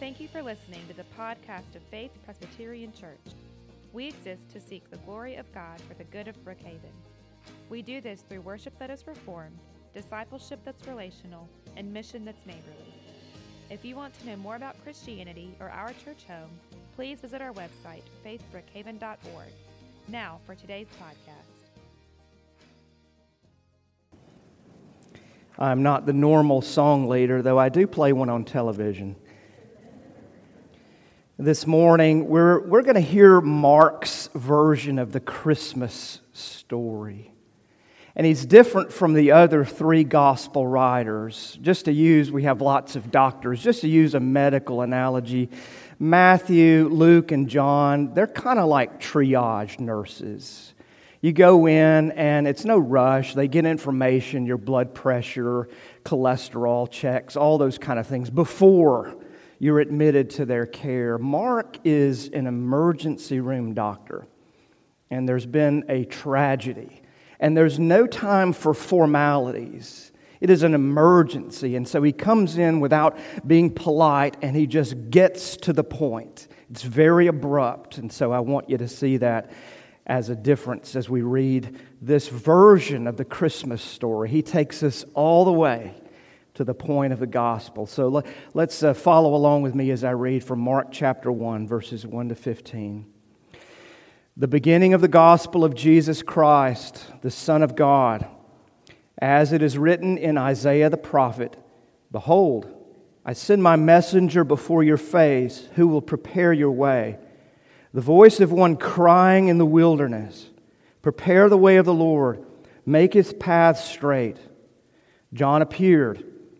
Thank you for listening to the podcast of Faith Presbyterian Church. We exist to seek the glory of God for the good of Brookhaven. We do this through worship that is reformed, discipleship that's relational, and mission that's neighborly. If you want to know more about Christianity or our church home, please visit our website, faithbrookhaven.org. Now for today's podcast. I'm not the normal song leader, though I do play one on television. This morning, we're, we're going to hear Mark's version of the Christmas story. And he's different from the other three gospel writers. Just to use, we have lots of doctors, just to use a medical analogy, Matthew, Luke, and John, they're kind of like triage nurses. You go in, and it's no rush. They get information, your blood pressure, cholesterol checks, all those kind of things before you're admitted to their care. Mark is an emergency room doctor, and there's been a tragedy, and there's no time for formalities. It is an emergency, and so he comes in without being polite and he just gets to the point. It's very abrupt, and so I want you to see that as a difference as we read this version of the Christmas story. He takes us all the way to the point of the gospel. So let, us uh, follow along with me as I read from Mark chapter 1, verses 1 to 15. The beginning of the gospel of Jesus Christ, the Son of God, as it is written in Isaiah the prophet Behold, I send my messenger before your face, who will prepare your way. The voice of one crying in the wilderness, Prepare the way of the Lord, make his path straight. John appeared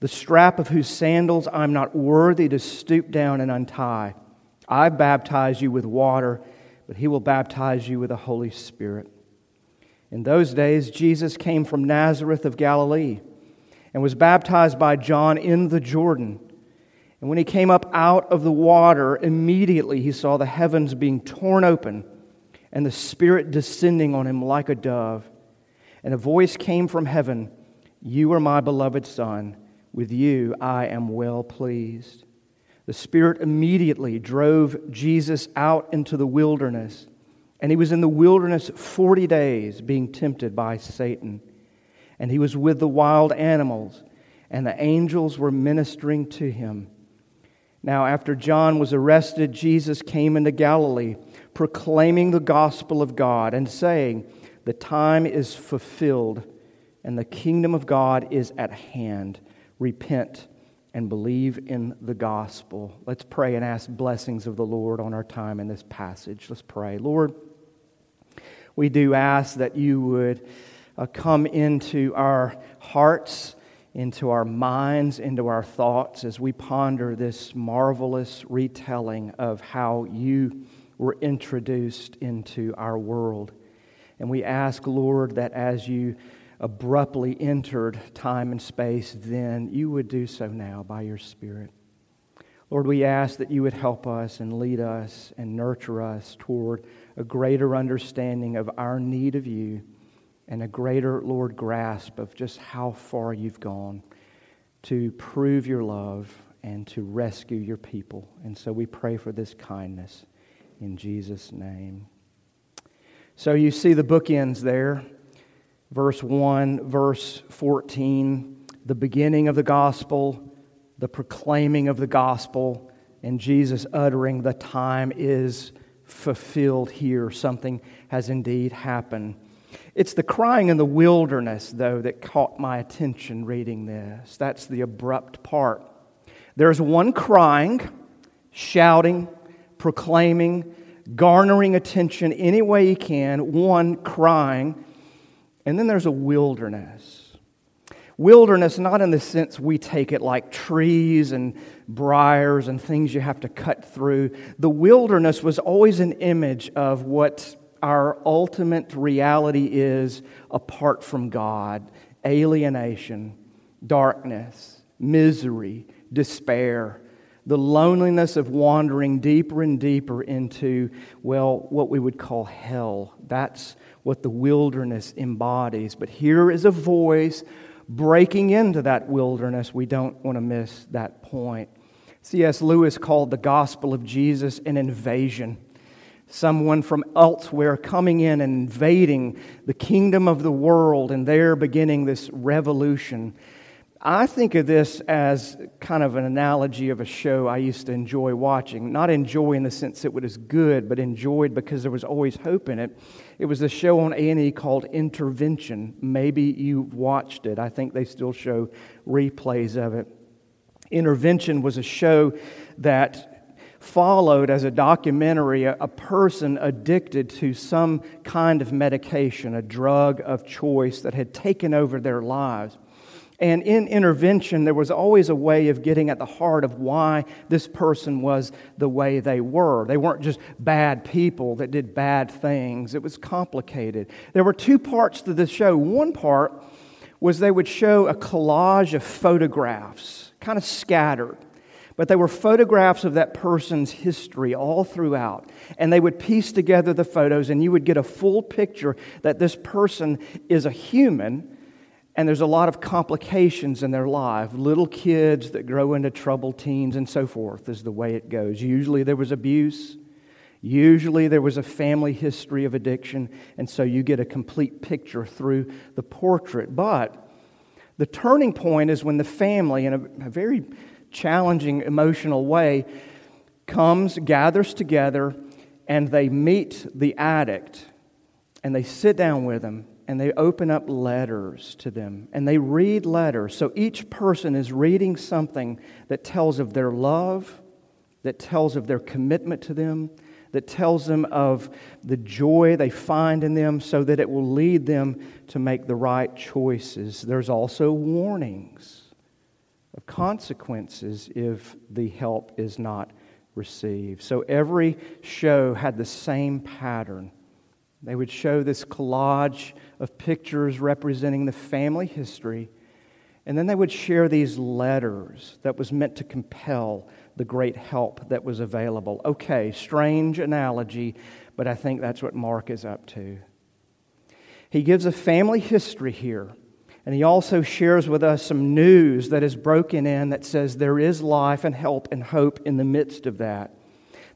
the strap of whose sandals I'm not worthy to stoop down and untie. I baptize you with water, but he will baptize you with the Holy Spirit. In those days, Jesus came from Nazareth of Galilee and was baptized by John in the Jordan. And when he came up out of the water, immediately he saw the heavens being torn open and the Spirit descending on him like a dove. And a voice came from heaven You are my beloved Son with you I am well pleased. The Spirit immediately drove Jesus out into the wilderness, and he was in the wilderness 40 days being tempted by Satan. And he was with the wild animals, and the angels were ministering to him. Now, after John was arrested, Jesus came into Galilee, proclaiming the gospel of God and saying, The time is fulfilled, and the kingdom of God is at hand repent, and believe in the gospel. Let's pray and ask blessings of the Lord on our time in this passage. Let's pray. Lord, we do ask that you would uh, come into our hearts, into our minds, into our thoughts as we ponder this marvelous retelling of how you were introduced into our world. And we ask, Lord, that as you abruptly entered time and space then, you would do so now by your Spirit. Lord, we ask that you would help us and lead us and nurture us toward a greater understanding of our need of you and a greater, Lord, grasp of just how far you've gone to prove your love and to rescue your people. And so we pray for this kindness in Jesus' name. So you see the bookends there verse 1, verse 14, the beginning of the gospel, the proclaiming of the gospel, and Jesus uttering, The time is fulfilled here. Something has indeed happened. It's the crying in the wilderness, though, that caught my attention reading this. That's the abrupt part. There's one crying, shouting, proclaiming, garnering attention any way he can, one crying and then there's a wilderness. Wilderness, not in the sense we take it like trees and briars and things you have to cut through. The wilderness was always an image of what our ultimate reality is apart from God alienation, darkness, misery, despair, the loneliness of wandering deeper and deeper into, well, what we would call hell. That's what the wilderness embodies. But here is a voice breaking into that wilderness, we don't want to miss that point. C.S. Lewis called the gospel of Jesus an invasion. Someone from elsewhere coming in and invading the kingdom of the world and there beginning this revolution. I think of this as kind of an analogy of a show I used to enjoy watching. Not enjoy in the sense it was good, but enjoyed because there was always hope in it. It was a show on A&E called Intervention. Maybe you've watched it. I think they still show replays of it. Intervention was a show that followed as a documentary a, a person addicted to some kind of medication, a drug of choice that had taken over their lives. And in intervention, there was always a way of getting at the heart of why this person was the way they were. They weren't just bad people that did bad things, it was complicated. There were two parts to the show. One part was they would show a collage of photographs, kind of scattered. But they were photographs of that person's history all throughout. And they would piece together the photos, and you would get a full picture that this person is a human and there's a lot of complications in their life. Little kids that grow into troubled teens and so forth is the way it goes. Usually there was abuse. Usually there was a family history of addiction, and so you get a complete picture through the portrait. But the turning point is when the family, in a, a very challenging emotional way, comes, gathers together, and they meet the addict, and they sit down with him, and they open up letters to them and they read letters. So each person is reading something that tells of their love, that tells of their commitment to them, that tells them of the joy they find in them so that it will lead them to make the right choices. There's also warnings of consequences if the help is not received. So every show had the same pattern. They would show this collage of pictures representing the family history, and then they would share these letters that was meant to compel the great help that was available. Okay, strange analogy, but I think that's what Mark is up to. He gives a family history here, and he also shares with us some news that is broken in that says there is life and help and hope in the midst of that.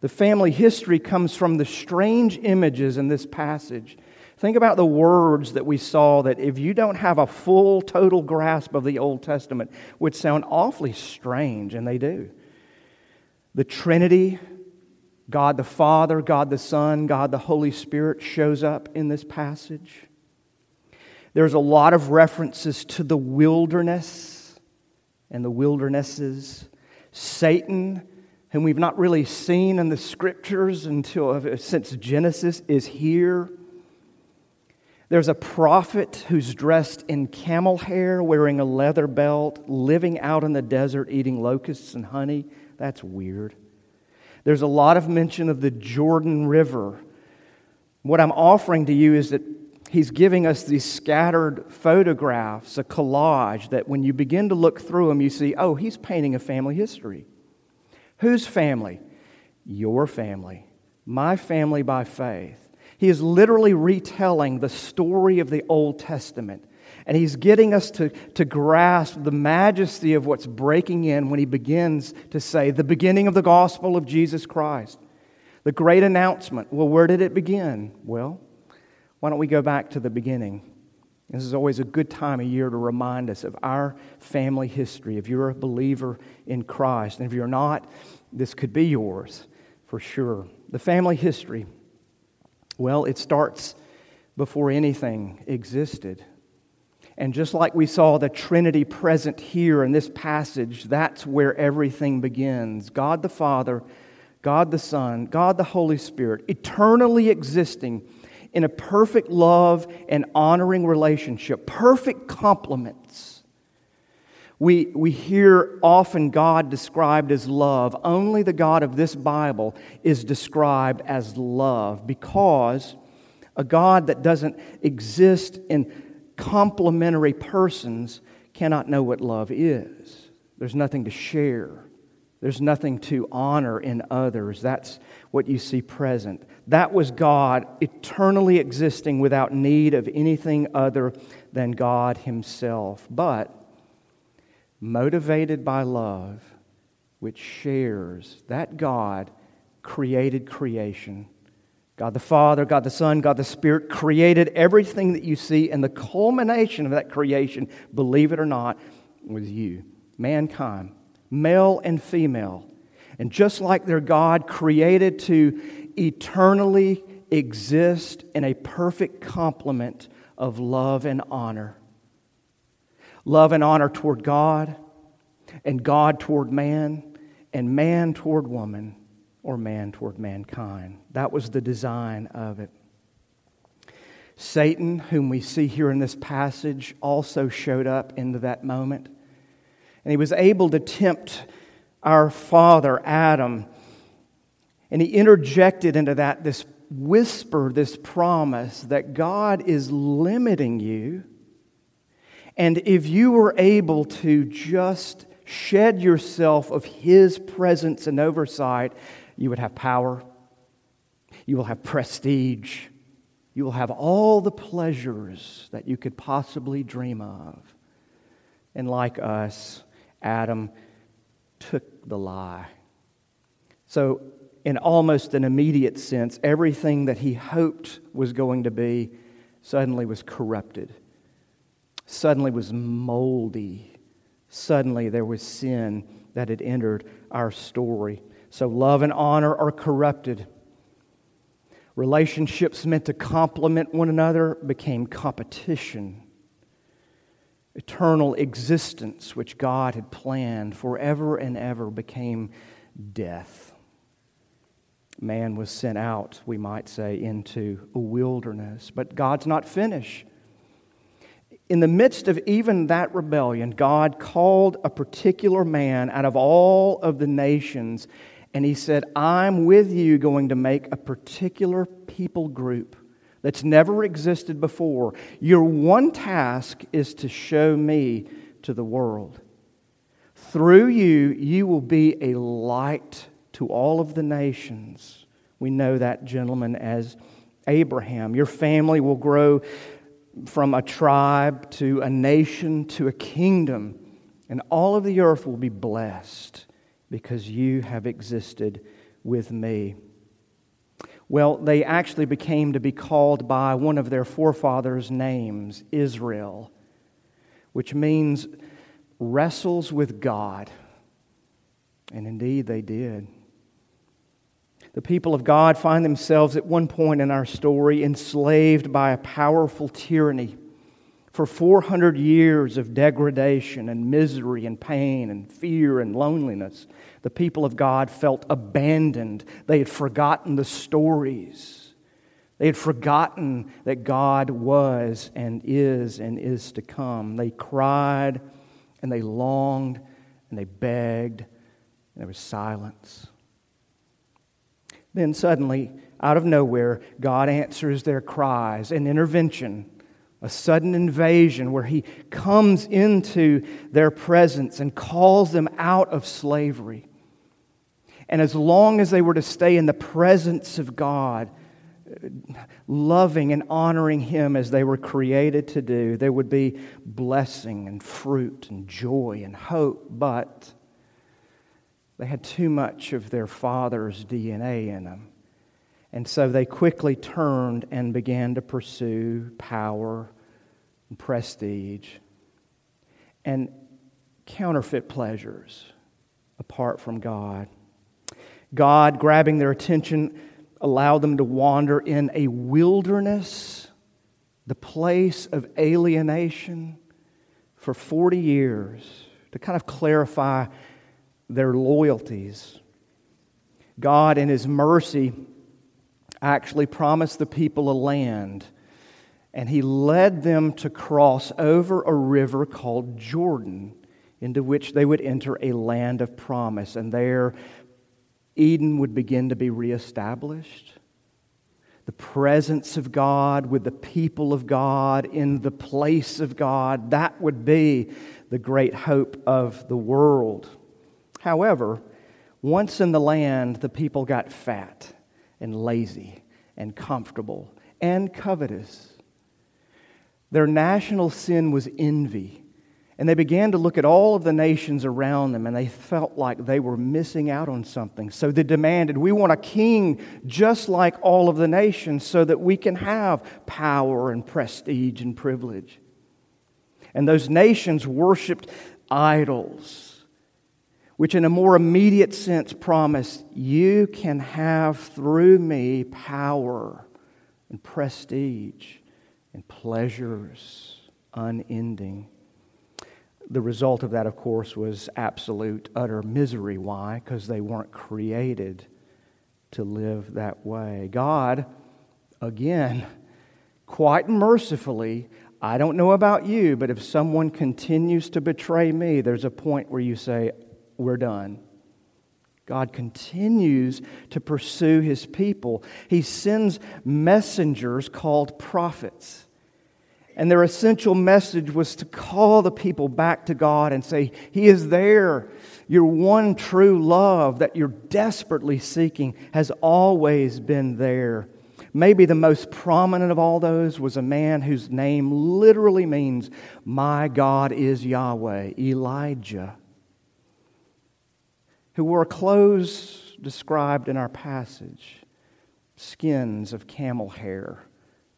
The family history comes from the strange images in this passage. Think about the words that we saw that if you don't have a full, total grasp of the Old Testament, would sound awfully strange, and they do. The Trinity, God the Father, God the Son, God the Holy Spirit shows up in this passage. There's a lot of references to the wilderness and the wildernesses. Satan whom we've not really seen in the scriptures until uh, since Genesis, is here. There's a prophet who's dressed in camel hair, wearing a leather belt, living out in the desert eating locusts and honey. That's weird. There's a lot of mention of the Jordan River. What I'm offering to you is that he's giving us these scattered photographs, a collage that when you begin to look through them, you see, oh, he's painting a family history. Whose family? Your family. My family by faith. He is literally retelling the story of the Old Testament. And he's getting us to, to grasp the majesty of what's breaking in when he begins to say, the beginning of the gospel of Jesus Christ. The great announcement. Well, where did it begin? Well, why don't we go back to the beginning? This is always a good time of year to remind us of our family history. If you're a believer in Christ, and if you're not, this could be yours for sure. The family history, well, it starts before anything existed. And just like we saw the Trinity present here in this passage, that's where everything begins God the Father, God the Son, God the Holy Spirit, eternally existing in a perfect love and honoring relationship, perfect complements We, we hear often God described as love. Only the God of this Bible is described as love because a God that doesn't exist in complementary persons cannot know what love is. There's nothing to share, there's nothing to honor in others. That's what you see present. That was God eternally existing without need of anything other than God Himself. But motivated by love, which shares, that God created creation. God the Father, God the Son, God the Spirit created everything that you see, and the culmination of that creation, believe it or not, was you, mankind, male and female. And just like their God created to eternally exist in a perfect complement of love and honor, love and honor toward God, and God toward man, and man toward woman, or man toward mankind. That was the design of it. Satan, whom we see here in this passage, also showed up into that moment. And he was able to tempt our father, Adam. And he interjected into that this whisper, this promise that God is limiting you and if you were able to just shed yourself of His presence and oversight, you would have power, you will have prestige, you will have all the pleasures that you could possibly dream of. And like us, Adam took the lie. So, in almost an immediate sense, everything that he hoped was going to be suddenly was corrupted suddenly was moldy. Suddenly there was sin that had entered our story. So love and honor are corrupted. Relationships meant to complement one another became competition. Eternal existence, which God had planned forever and ever, became death. Man was sent out, we might say, into a wilderness. But God's not finished in the midst of even that rebellion, God called a particular man out of all of the nations, and he said, I'm with you going to make a particular people group that's never existed before. Your one task is to show me to the world. Through you, you will be a light to all of the nations. We know that gentleman as Abraham. Your family will grow from a tribe to a nation to a kingdom, and all of the earth will be blessed because you have existed with me. Well, they actually became to be called by one of their forefathers' names, Israel, which means wrestles with God. And indeed, they did. The people of God find themselves at one point in our story enslaved by a powerful tyranny. For 400 years of degradation and misery and pain and fear and loneliness, the people of God felt abandoned. They had forgotten the stories. They had forgotten that God was and is and is to come. They cried and they longed and they begged, and there was silence. Then suddenly, out of nowhere, God answers their cries, an intervention, a sudden invasion where He comes into their presence and calls them out of slavery. And as long as they were to stay in the presence of God, loving and honoring Him as they were created to do, there would be blessing and fruit and joy and hope. But they had too much of their father's DNA in them. And so they quickly turned and began to pursue power and prestige and counterfeit pleasures apart from God. God, grabbing their attention, allowed them to wander in a wilderness, the place of alienation, for 40 years to kind of clarify their loyalties. God, in His mercy, actually promised the people a land, and He led them to cross over a river called Jordan. into which they would enter a land of promise, and there Eden would begin to be reestablished. The presence of God with the people of God in the place of God, that would be the great hope of the world. However, once in the land, the people got fat and lazy and comfortable and covetous. Their national sin was envy. And they began to look at all of the nations around them and they felt like they were missing out on something. So they demanded, We want a king just like all of the nations so that we can have power and prestige and privilege. And those nations worshiped idols, which in a more immediate sense promised, You can have through me power and prestige and pleasures unending. The result of that, of course, was absolute, utter misery. Why? Because they weren't created to live that way. God, again, quite mercifully, I don't know about you, but if someone continues to betray me, there's a point where you say, We're done. God continues to pursue his people. He sends messengers called prophets. And their essential message was to call the people back to God and say, He is there. Your one true love that you're desperately seeking has always been there. Maybe the most prominent of all those was a man whose name literally means, My God is Yahweh, Elijah, who wore clothes described in our passage skins of camel hair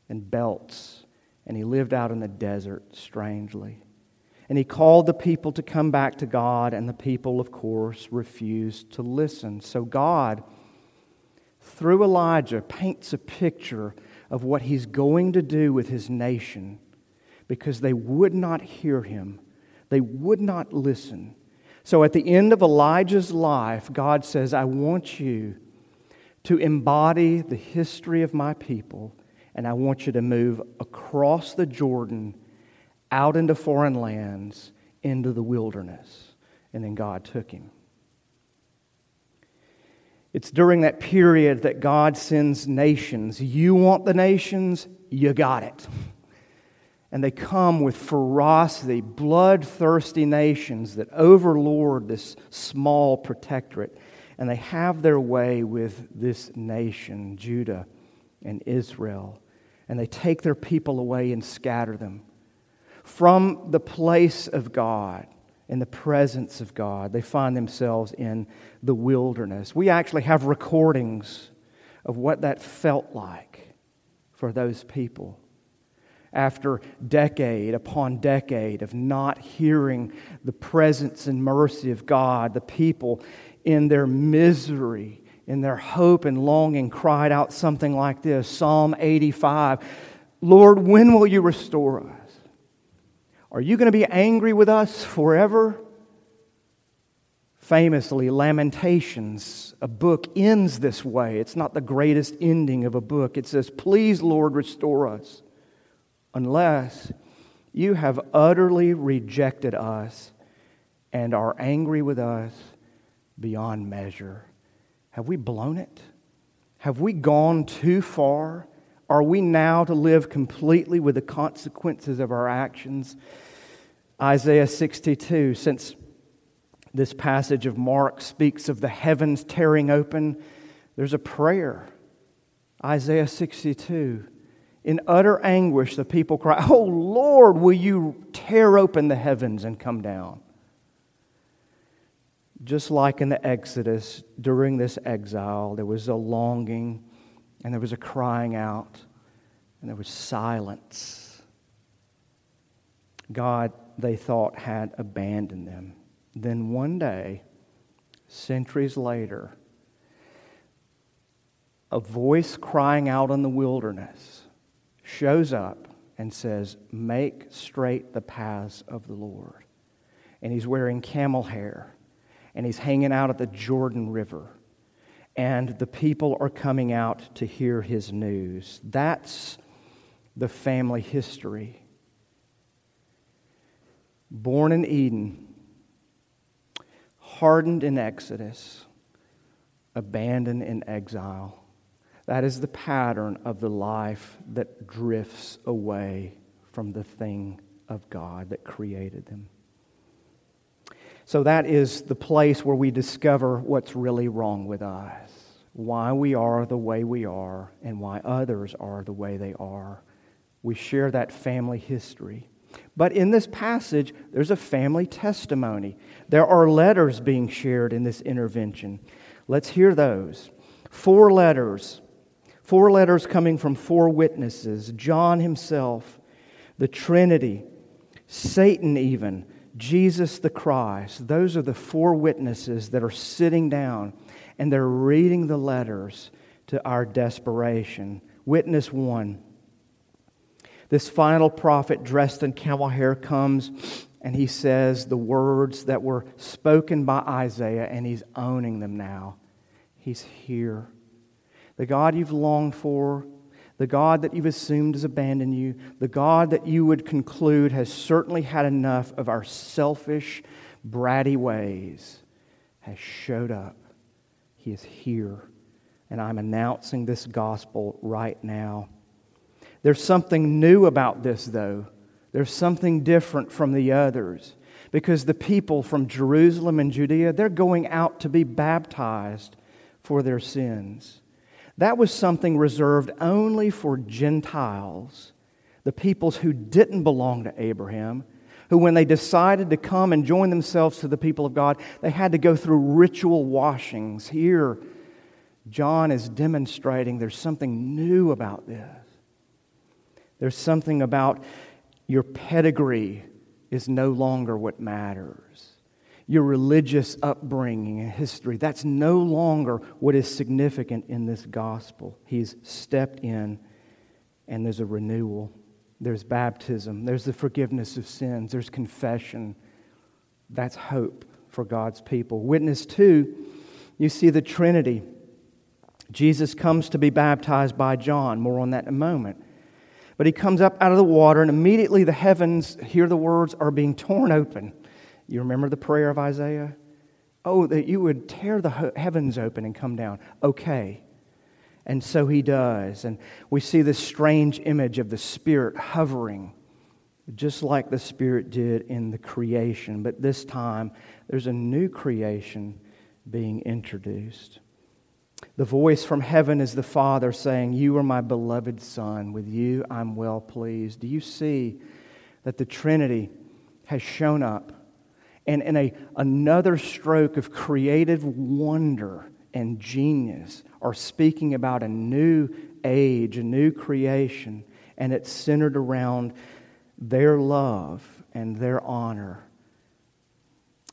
and belts and he lived out in the desert strangely. And he called the people to come back to God, and the people, of course, refused to listen. So God, through Elijah, paints a picture of what he's going to do with his nation because they would not hear him, they would not listen. So at the end of Elijah's life, God says, I want you to embody the history of my people and I want you to move across the Jordan, out into foreign lands, into the wilderness. And then God took him. It's during that period that God sends nations. You want the nations? You got it. And they come with ferocity, bloodthirsty nations that overlord this small protectorate. And they have their way with this nation, Judah and Israel and they take their people away and scatter them. From the place of God, in the presence of God, they find themselves in the wilderness. We actually have recordings of what that felt like for those people. After decade upon decade of not hearing the presence and mercy of God, the people in their misery in their hope and longing, cried out something like this Psalm 85 Lord, when will you restore us? Are you going to be angry with us forever? Famously, Lamentations, a book, ends this way. It's not the greatest ending of a book. It says, Please, Lord, restore us, unless you have utterly rejected us and are angry with us beyond measure. Have we blown it? Have we gone too far? Are we now to live completely with the consequences of our actions? Isaiah 62, since this passage of Mark speaks of the heavens tearing open, there's a prayer. Isaiah 62. In utter anguish, the people cry, Oh Lord, will you tear open the heavens and come down? just like in the Exodus, during this exile, there was a longing and there was a crying out and there was silence. God, they thought, had abandoned them. Then one day, centuries later, a voice crying out in the wilderness shows up and says, Make straight the paths of the Lord. And he's wearing camel hair and he's hanging out at the Jordan River. And the people are coming out to hear his news. That's the family history. Born in Eden, hardened in Exodus, abandoned in exile. That is the pattern of the life that drifts away from the thing of God that created them. So, that is the place where we discover what's really wrong with us, why we are the way we are, and why others are the way they are. We share that family history. But in this passage, there's a family testimony. There are letters being shared in this intervention. Let's hear those. Four letters. Four letters coming from four witnesses John himself, the Trinity, Satan, even, Jesus the Christ. Those are the four witnesses that are sitting down and they're reading the letters to our desperation. Witness one this final prophet dressed in camel hair comes and he says the words that were spoken by Isaiah, and he's owning them now. He's here. The God you've longed for, the God that you've assumed has abandoned you, the God that you would conclude has certainly had enough of our selfish, bratty ways, has showed up. He is here. And I'm announcing this gospel right now. There's something new about this, though. There's something different from the others because the people from Jerusalem and Judea, they're going out to be baptized for their sins. That was something reserved only for Gentiles, the peoples who didn't belong to Abraham, who, when they decided to come and join themselves to the people of God, they had to go through ritual washings. Here, John is demonstrating there's something new about this. There's something about your pedigree is no longer what matters. Your religious upbringing and history, that's no longer what is significant in this gospel. He's stepped in, and there's a renewal. There's baptism. There's the forgiveness of sins. There's confession. That's hope for God's people. Witness two, you see the Trinity. Jesus comes to be baptized by John. More on that in a moment. But he comes up out of the water, and immediately the heavens, hear the words, are being torn open. You remember the prayer of Isaiah? Oh, that you would tear the heavens open and come down. Okay. And so he does. And we see this strange image of the Spirit hovering, just like the Spirit did in the creation. But this time, there's a new creation being introduced. The voice from heaven is the Father saying, You are my beloved Son. With you I'm well pleased. Do you see that the Trinity has shown up? And in a, another stroke of creative wonder and genius, are speaking about a new age, a new creation, and it's centered around their love and their honor.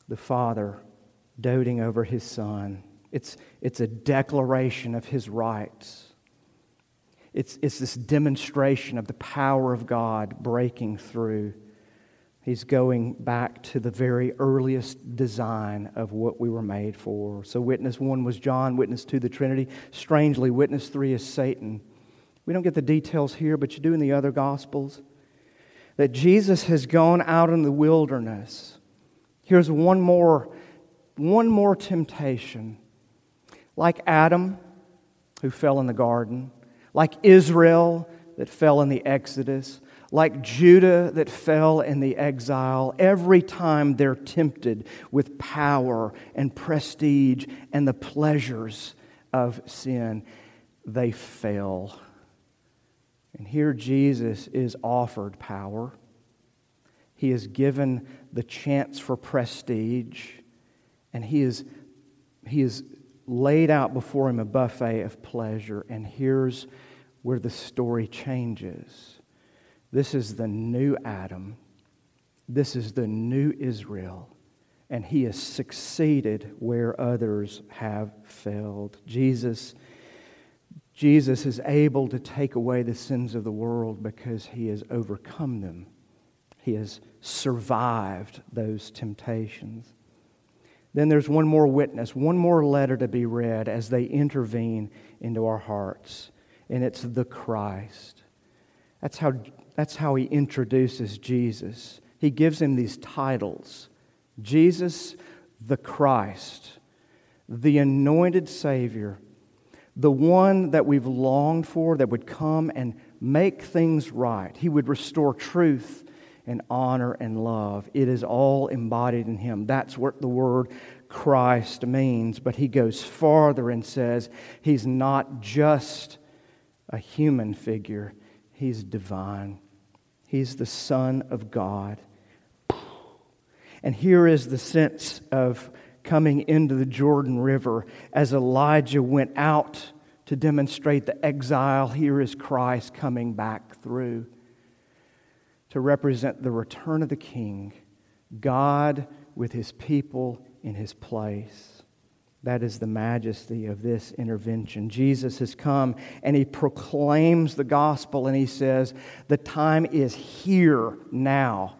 The Father doting over his Son. It's, it's a declaration of his rights. It's, it's this demonstration of the power of God breaking through. He's going back to the very earliest design of what we were made for. So, witness one was John, witness two, the Trinity. Strangely, witness three is Satan. We don't get the details here, but you do in the other Gospels. That Jesus has gone out in the wilderness. Here's one more, one more temptation like Adam, who fell in the garden, like Israel that fell in the Exodus, like Judah that fell in the exile, every time they're tempted with power and prestige and the pleasures of sin, they fail. And here Jesus is offered power. He is given the chance for prestige, and he is, he is laid out before him a buffet of pleasure, and here's where the story changes. This is the new Adam, this is the new Israel, and he has succeeded where others have failed. Jesus. Jesus is able to take away the sins of the world because he has overcome them. He has survived those temptations. Then there's one more witness, one more letter to be read as they intervene into our hearts, and it's the Christ. That's how, that's how he introduces Jesus. He gives him these titles Jesus, the Christ, the anointed Savior, the one that we've longed for that would come and make things right. He would restore truth and honor and love. It is all embodied in Him. That's what the word Christ means. But He goes farther and says He's not just a human figure, He's divine. He's the Son of God. And here is the sense of coming into the Jordan River as Elijah went out to demonstrate the exile. Here is Christ coming back through to represent the return of the King, God with his people in his place. That is the majesty of this intervention. Jesus has come and he proclaims the gospel and he says, The time is here now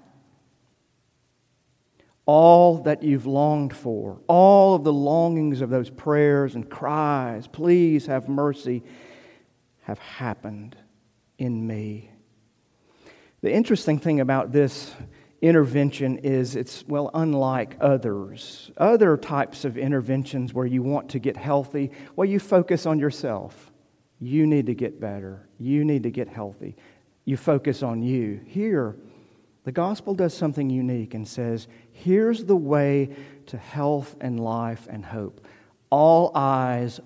all that you've longed for, all of the longings of those prayers and cries, please have mercy, have happened in me. The interesting thing about this intervention is it's, well, unlike others. Other types of interventions where you want to get healthy, well, you focus on yourself. You need to get better. You need to get healthy. You focus on you. Here, the gospel does something unique and says, here's the way to health and life and hope. All eyes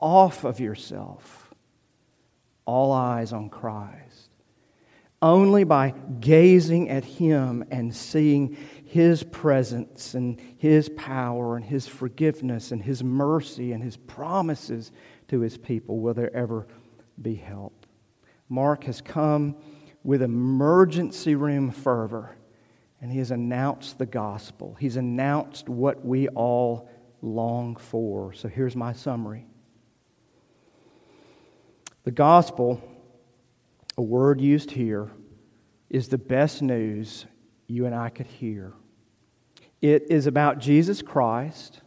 off of yourself, all eyes on Christ. Only by gazing at Him and seeing His presence and His power and His forgiveness and His mercy and His promises to His people will there ever be help. Mark has come with emergency room fervor, and he has announced the gospel. He's announced what we all long for. So here's my summary The gospel, a word used here, is the best news you and I could hear. It is about Jesus Christ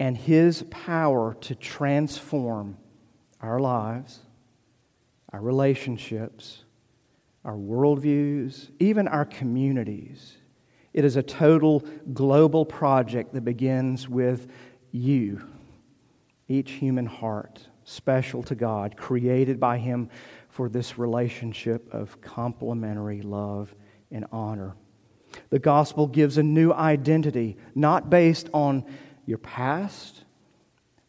and his power to transform our lives, our relationships, our worldviews, even our communities. It is a total global project that begins with you, each human heart, special to God, created by Him for this relationship of complementary love and honor. The gospel gives a new identity, not based on your past,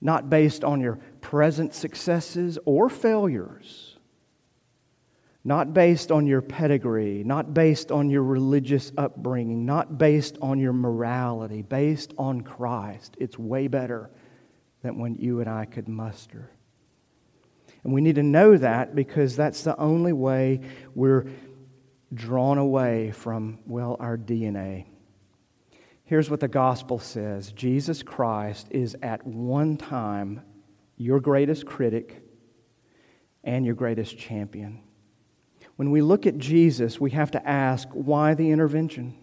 not based on your present successes or failures not based on your pedigree, not based on your religious upbringing, not based on your morality, based on Christ. It's way better than what you and I could muster. And we need to know that because that's the only way we're drawn away from, well, our DNA. Here's what the gospel says Jesus Christ is at one time your greatest critic and your greatest champion. When we look at Jesus, we have to ask why the intervention?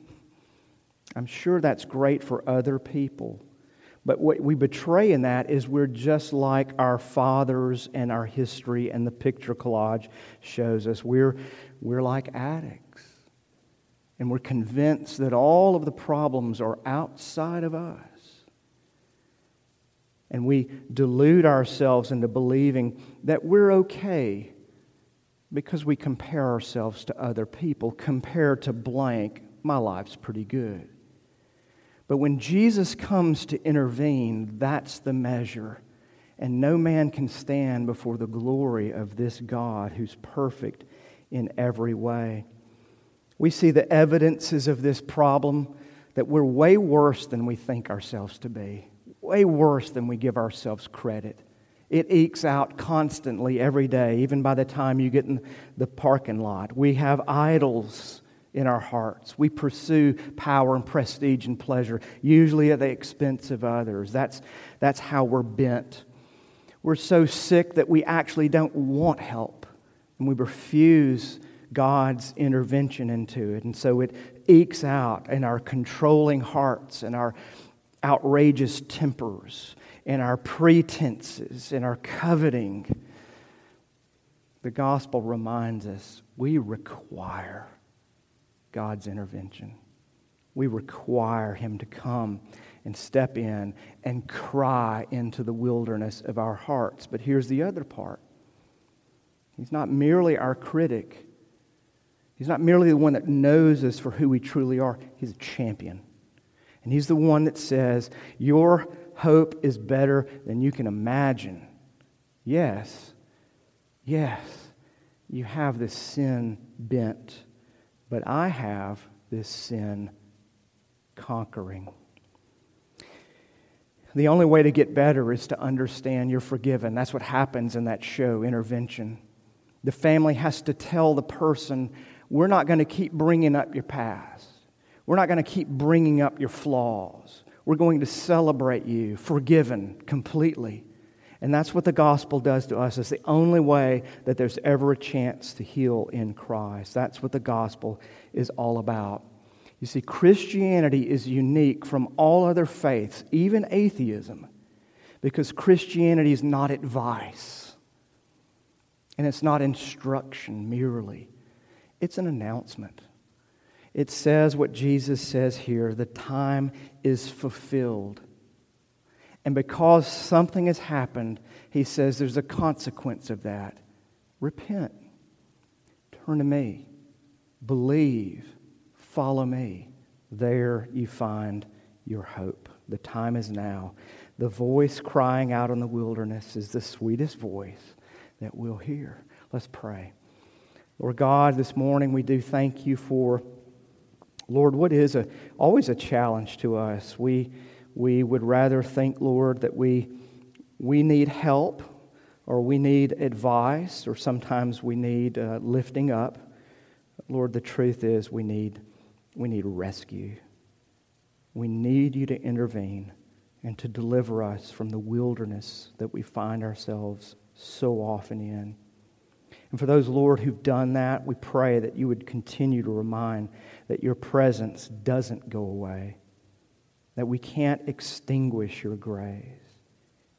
I'm sure that's great for other people. But what we betray in that is we're just like our fathers and our history and the picture collage shows us. We're, we're like addicts. And we're convinced that all of the problems are outside of us. And we delude ourselves into believing that we're okay because we compare ourselves to other people. Compared to blank, my life's pretty good. But when Jesus comes to intervene, that's the measure. And no man can stand before the glory of this God who's perfect in every way. We see the evidences of this problem that we're way worse than we think ourselves to be, way worse than we give ourselves credit. It ekes out constantly every day, even by the time you get in the parking lot. We have idols in our hearts. We pursue power and prestige and pleasure, usually at the expense of others. That's, that's how we're bent. We're so sick that we actually don't want help, and we refuse God's intervention into it. And so it ekes out in our controlling hearts and our outrageous tempers in our pretenses, in our coveting. The gospel reminds us we require God's intervention. We require Him to come and step in and cry into the wilderness of our hearts. But here's the other part He's not merely our critic, He's not merely the one that knows us for who we truly are, He's a champion. And He's the one that says, Your hope is better than you can imagine. Yes, yes, you have this sin bent, but I have this sin conquering. The only way to get better is to understand you're forgiven. That's what happens in that show, Intervention. The family has to tell the person, we're not going to keep bringing up your past. We're not going to keep bringing up your flaws. We're going to celebrate you, forgiven completely. And that's what the gospel does to us. It's the only way that there's ever a chance to heal in Christ. That's what the gospel is all about. You see, Christianity is unique from all other faiths, even atheism, because Christianity is not advice and it's not instruction merely, it's an announcement. It says what Jesus says here the time is fulfilled. And because something has happened, he says there's a consequence of that. Repent. Turn to me. Believe. Follow me. There you find your hope. The time is now. The voice crying out in the wilderness is the sweetest voice that we'll hear. Let's pray. Lord God, this morning we do thank you for, Lord, what is a, always a challenge to us. We, we would rather think, Lord, that we, we need help or we need advice or sometimes we need uh, lifting up. Lord, the truth is we need, we need rescue. We need you to intervene and to deliver us from the wilderness that we find ourselves so often in. And for those, Lord, who've done that, we pray that you would continue to remind that your presence doesn't go away, that we can't extinguish your grace,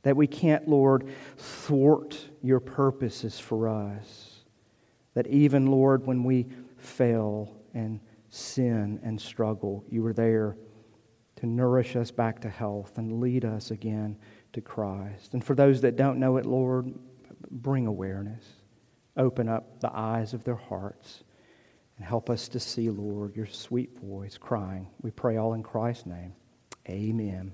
that we can't, Lord, thwart your purposes for us, that even, Lord, when we fail and sin and struggle, you are there to nourish us back to health and lead us again to Christ. And for those that don't know it, Lord, bring awareness. Open up the eyes of their hearts and help us to see, Lord, your sweet voice crying. We pray all in Christ's name. Amen.